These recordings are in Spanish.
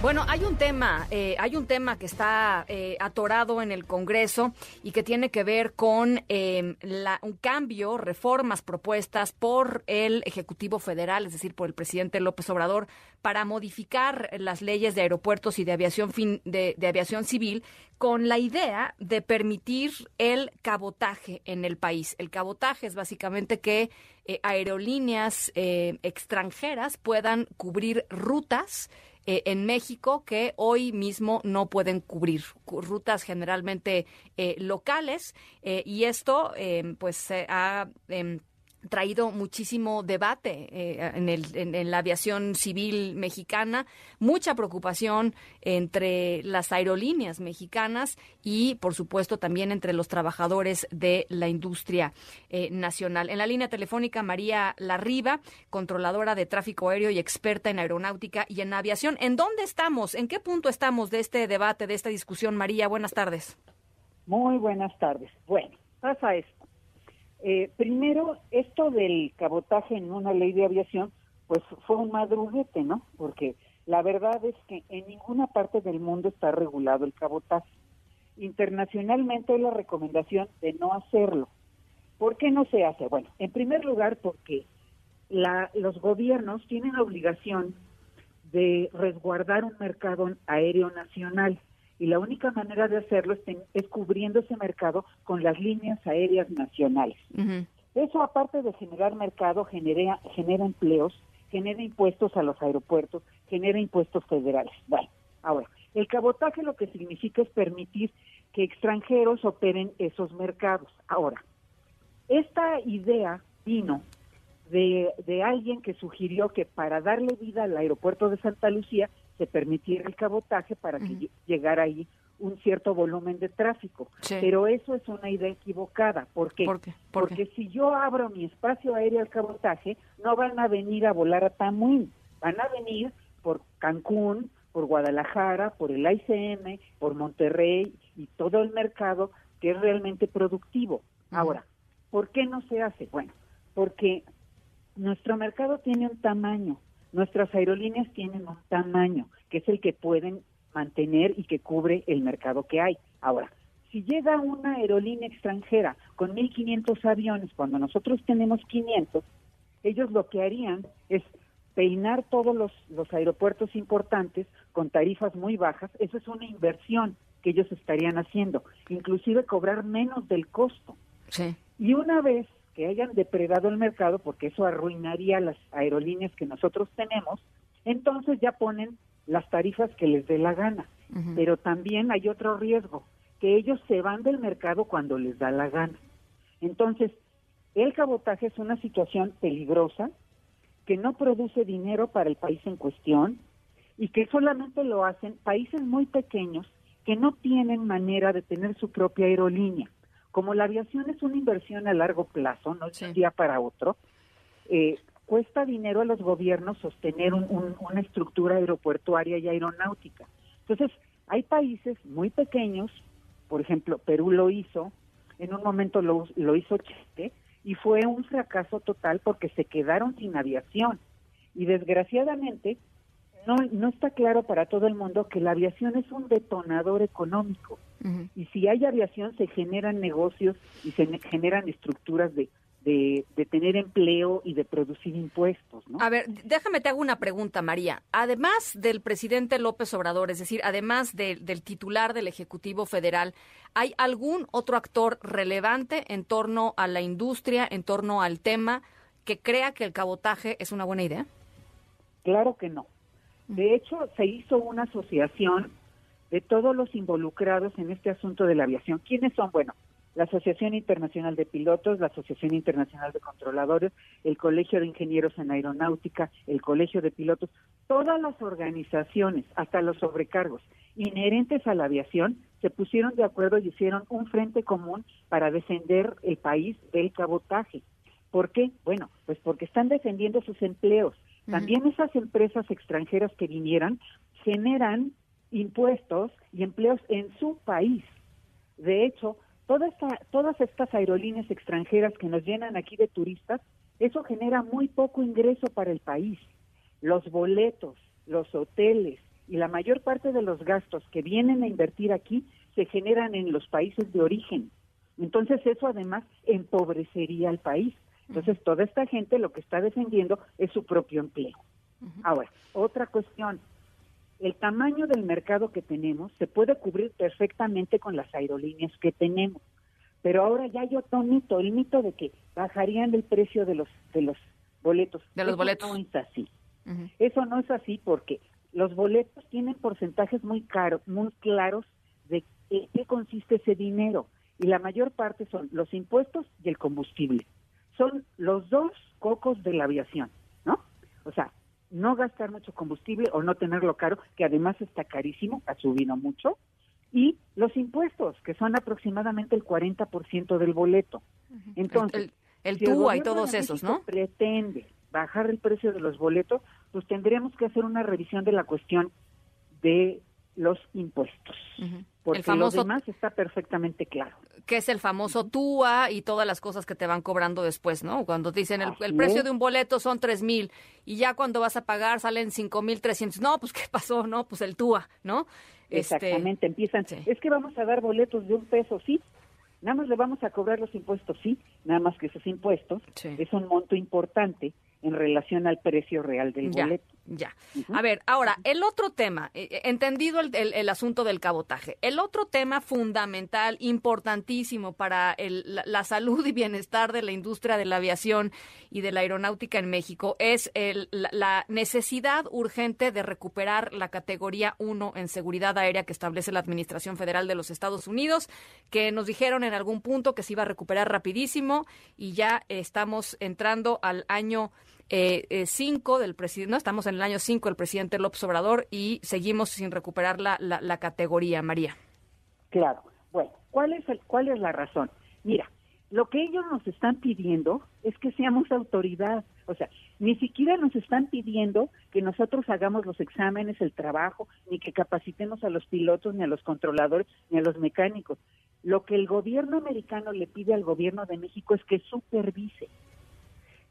Bueno, hay un tema, eh, hay un tema que está eh, atorado en el Congreso y que tiene que ver con eh, un cambio, reformas propuestas por el Ejecutivo Federal, es decir, por el presidente López Obrador, para modificar las leyes de aeropuertos y de aviación de, de aviación civil con la idea de permitir el cabotaje en el país. El cabotaje es básicamente que aerolíneas extranjeras puedan cubrir rutas eh, en México que hoy mismo no pueden cubrir rutas generalmente eh, locales eh, y esto pues se ha em, traído muchísimo debate eh, en, el, en, la aviación civil mexicana, mucha preocupación entre las aerolíneas mexicanas y, por supuesto, también entre los trabajadores de la industria eh, nacional. En la línea telefónica, María Larriba, controladora de tráfico aéreo y experta en aeronáutica y en aviación. ¿En dónde estamos? ¿En qué punto estamos de este debate, de esta discusión? María, buenas tardes. Muy buenas tardes. Bueno, pasa esto eh, primero, esto del cabotaje en una ley de aviación, pues fue un madruguete, ¿no? Porque la verdad es que en ninguna parte del mundo está regulado el cabotaje. Internacionalmente hay la recomendación de no hacerlo. ¿Por qué no se hace? Bueno, en primer lugar porque la, los gobiernos tienen la obligación de resguardar un mercado aéreo nacional y la única manera de hacerlo es, cubriendo ese mercado con las líneas aéreas nacionales. Eso, aparte de generar mercado, genera, genera empleos, genera impuestos a los aeropuertos, genera impuestos federales. Bueno, ahora, el cabotaje lo que significa es permitir que extranjeros operen esos mercados. Ahora, esta idea vino de, de alguien que sugirió que para darle vida al aeropuerto de Santa Lucía se permitiera el cabotaje para que llegara ahí un cierto volumen de tráfico. Pero eso es una idea equivocada. ¿Por qué? Porque si yo abro mi espacio aéreo al cabotaje, no van a venir a volar a Tamuín, van a venir por Cancún, por Guadalajara, por el ICM, por Monterrey y todo el mercado que es realmente productivo. Ahora, ¿por qué no se hace? Bueno, porque nuestro mercado tiene un tamaño Nuestras aerolíneas tienen un tamaño que es el que pueden mantener y que cubre el mercado que hay. Ahora, si llega una aerolínea extranjera con 1.500 aviones cuando nosotros tenemos 500, ellos lo que harían es peinar todos los, los aeropuertos importantes con tarifas muy bajas. Eso es una inversión que ellos estarían haciendo, inclusive cobrar menos del costo. Sí. Y una vez que hayan depredado el mercado, porque eso arruinaría las aerolíneas que nosotros tenemos, entonces ya ponen las tarifas que les dé la gana. Pero también hay otro riesgo, que ellos se van del mercado cuando les da la gana. Entonces, el cabotaje es una situación peligrosa que no produce dinero para el país en cuestión y que solamente lo hacen países muy pequeños que no tienen manera de tener su propia aerolínea como la aviación es una inversión a largo plazo, no es un día para otro, eh, cuesta dinero a los gobiernos sostener una estructura aeropuertuaria y aeronáutica. Entonces, hay países muy pequeños, por ejemplo, Perú lo hizo, en un momento lo, lo hizo Chile, y fue un fracaso total porque se quedaron sin aviación. Y desgraciadamente, no, no está claro para todo el mundo que la aviación es un detonador económico. Y si hay aviación, se generan negocios y se generan estructuras de, de, tener empleo y de producir impuestos. ¿no? A ver, déjame te hago una pregunta, María. Además del presidente López Obrador, es decir, además del titular del Ejecutivo Federal, ¿hay algún otro actor relevante en torno a la industria, en torno al tema, que crea que el cabotaje es una buena idea? Claro que no. De hecho, se hizo una asociación de todos los involucrados en este asunto de la aviación. ¿Quiénes son? Bueno, la Asociación Internacional de Pilotos, la Asociación Internacional de Controladores, el Colegio de Ingenieros en Aeronáutica, el Colegio de Pilotos, todas las organizaciones, hasta los sobrecargos inherentes a la aviación, se pusieron de acuerdo y hicieron un frente común para defender el país del cabotaje. ¿Por qué? Bueno, pues porque están defendiendo sus empleos, también esas empresas extranjeras que vinieran generan impuestos y empleos en su país. De hecho, toda esta, todas estas aerolíneas extranjeras que nos llenan aquí de turistas, eso genera muy poco ingreso para el país. Los boletos, los hoteles y la mayor parte de los gastos que vienen a invertir aquí se generan en los países de origen. Entonces eso además empobrecería al país. Entonces toda esta gente lo que está defendiendo es su propio empleo. Ahora, otra cuestión, el tamaño del mercado que tenemos se puede cubrir perfectamente con las aerolíneas que tenemos. Pero ahora ya hay otro mito, el mito de que bajarían el precio de los de los boletos. De los boletos. No es así. Eso no es así porque los boletos tienen porcentajes muy caros, muy claros de qué consiste ese dinero y la mayor parte son los impuestos y el combustible. Son los dos cocos de la aviación, ¿no? O sea, no gastar mucho combustible o no tenerlo caro, que además está carísimo, ha subido mucho, y los impuestos, que son aproximadamente el 40% del boleto. Entonces, el, TUA y todos esos, ¿no? Pretende bajar el precio de los boletos, pues tendríamos que hacer una revisión de la cuestión de los impuestos. Porque el famoso, lo demás está perfectamente claro. Que es el famoso TUA y todas las cosas que te van cobrando después, ¿no? Cuando dicen el, el precio de un boleto son tres mil y ya cuando vas a pagar salen cinco mil trescientos. No, pues ¿qué pasó? No, pues el TUA, ¿no? Este, Exactamente, empiezan. Es que vamos a dar boletos de un peso, sí. Nada más le vamos a cobrar los impuestos, sí. Nada más que esos impuestos es un monto importante en relación al precio real del boleto. Ya. A ver, ahora, el otro tema, eh, eh, entendido el, el, asunto del cabotaje, el otro tema fundamental, importantísimo para la, salud y bienestar de la industria de la aviación y de la aeronáutica en México es el, la, necesidad urgente de recuperar la categoría 1 en seguridad aérea que establece la Administración Federal de los Estados Unidos, que nos dijeron en algún punto que se iba a recuperar rapidísimo y ya estamos entrando al año eh, eh, cinco del presidente, no, estamos en el año 5 del presidente López Obrador y seguimos sin recuperar la, la, categoría, María. Claro. Bueno, ¿cuál es, el, ¿cuál es la razón? Mira, lo que ellos nos están pidiendo es que seamos autoridad. O sea, ni siquiera nos están pidiendo que nosotros hagamos los exámenes, el trabajo, ni que capacitemos a los pilotos, ni a los controladores, ni a los mecánicos. Lo que el gobierno americano le pide al gobierno de México es que supervise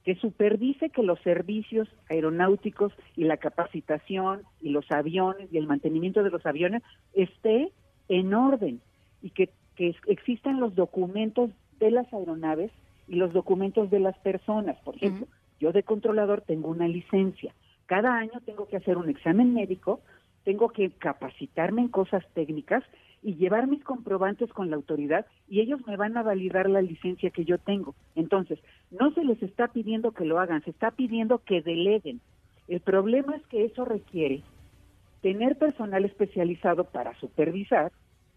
que supervise que los servicios aeronáuticos y la capacitación y los aviones y el mantenimiento de los aviones esté en orden y que, que existan los documentos de las aeronaves y los documentos de las personas. Por ejemplo, yo de controlador tengo una licencia. Cada año tengo que hacer un examen médico, tengo que capacitarme en cosas técnicas y llevar mis comprobantes con la autoridad y ellos me van a validar la licencia que yo tengo. Entonces, no se les está pidiendo que lo hagan, se está pidiendo que deleguen. El problema es que eso requiere tener personal especializado para supervisar,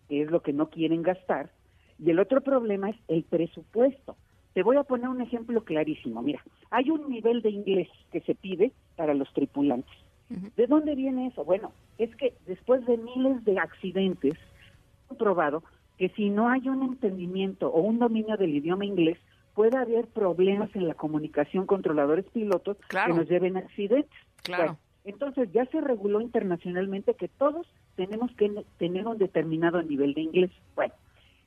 que es lo que no quieren gastar, y el otro problema es el presupuesto. Te voy a poner un ejemplo clarísimo. Mira, hay un nivel de inglés que se pide para los tripulantes. ¿De dónde viene eso? Bueno, es que después de miles de accidentes, probado que si no hay un entendimiento o un dominio del idioma inglés, puede haber problemas en la comunicación controladores pilotos que nos lleven a accidentes. Claro. entonces ya se reguló internacionalmente que todos tenemos que tener un determinado nivel de inglés. Bueno,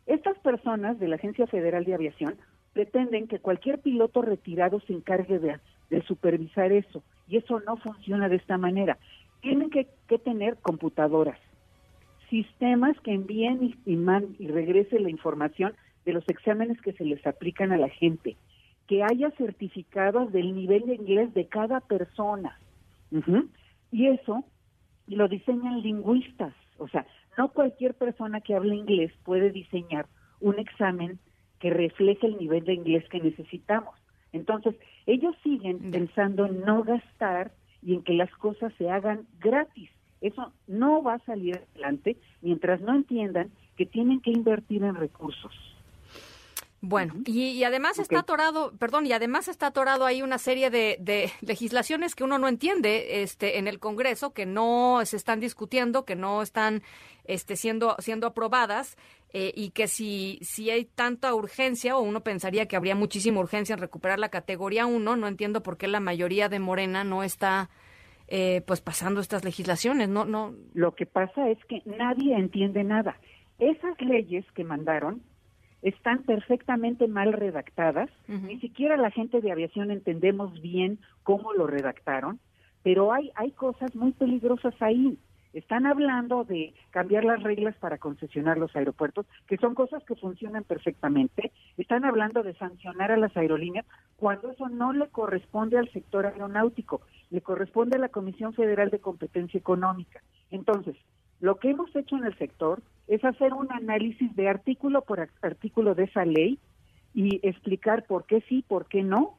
estas personas de la Agencia Federal de Aviación pretenden que cualquier piloto retirado se encargue de, supervisar eso, y eso no funciona de esta manera. Tienen que tener computadoras, sistemas que envíen y, y, y regrese la información de los exámenes que se les aplican a la gente, que haya certificados del nivel de inglés de cada persona. Y eso lo diseñan lingüistas, o sea, no cualquier persona que hable inglés puede diseñar un examen que refleje el nivel de inglés que necesitamos. Entonces, ellos siguen pensando en no gastar y en que las cosas se hagan gratis. Eso no va a salir adelante mientras no entiendan que tienen que invertir en recursos. Bueno, y, además está atorado, perdón, y además está atorado ahí una serie de, legislaciones que uno no entiende este, en el Congreso, que no se están discutiendo, que no están este, siendo, siendo aprobadas, eh, y que si, si hay tanta urgencia, o uno pensaría que habría muchísima urgencia en recuperar la categoría 1, no entiendo por qué la mayoría de Morena no está eh, pues pasando estas legislaciones, no, no. Lo que pasa es que nadie entiende nada. Esas leyes que mandaron están perfectamente mal redactadas, ni siquiera la gente de aviación entendemos bien cómo lo redactaron, pero hay, hay cosas muy peligrosas ahí. Están hablando de cambiar las reglas para concesionar los aeropuertos, que son cosas que funcionan perfectamente. Están hablando de sancionar a las aerolíneas cuando eso no le corresponde al sector aeronáutico, le corresponde a la Comisión Federal de Competencia Económica. Entonces, lo que hemos hecho en el sector es hacer un análisis de artículo por artículo de esa ley y explicar por qué sí, por qué no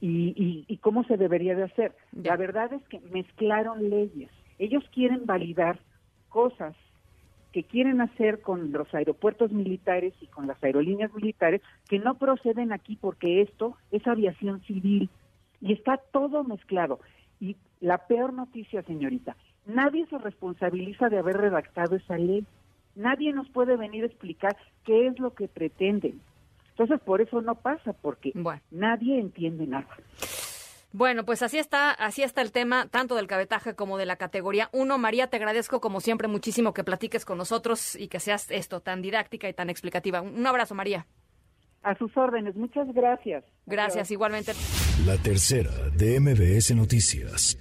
y, cómo se debería de hacer. La verdad es que mezclaron leyes. Ellos quieren validar cosas que quieren hacer con los aeropuertos militares y con las aerolíneas militares que no proceden aquí porque esto es aviación civil y está todo mezclado. Y la peor noticia, señorita, nadie se responsabiliza de haber redactado esa ley. Nadie nos puede venir a explicar qué es lo que pretenden. Entonces, por eso no pasa, porque nadie entiende nada. Bueno, pues así está, así está el tema, tanto del cabetaje como de la categoría 1. María, te agradezco como siempre muchísimo que platiques con nosotros y que seas esto tan didáctica y tan explicativa. Un abrazo, María. A sus órdenes, muchas gracias. Gracias, igualmente. La tercera de MBS Noticias.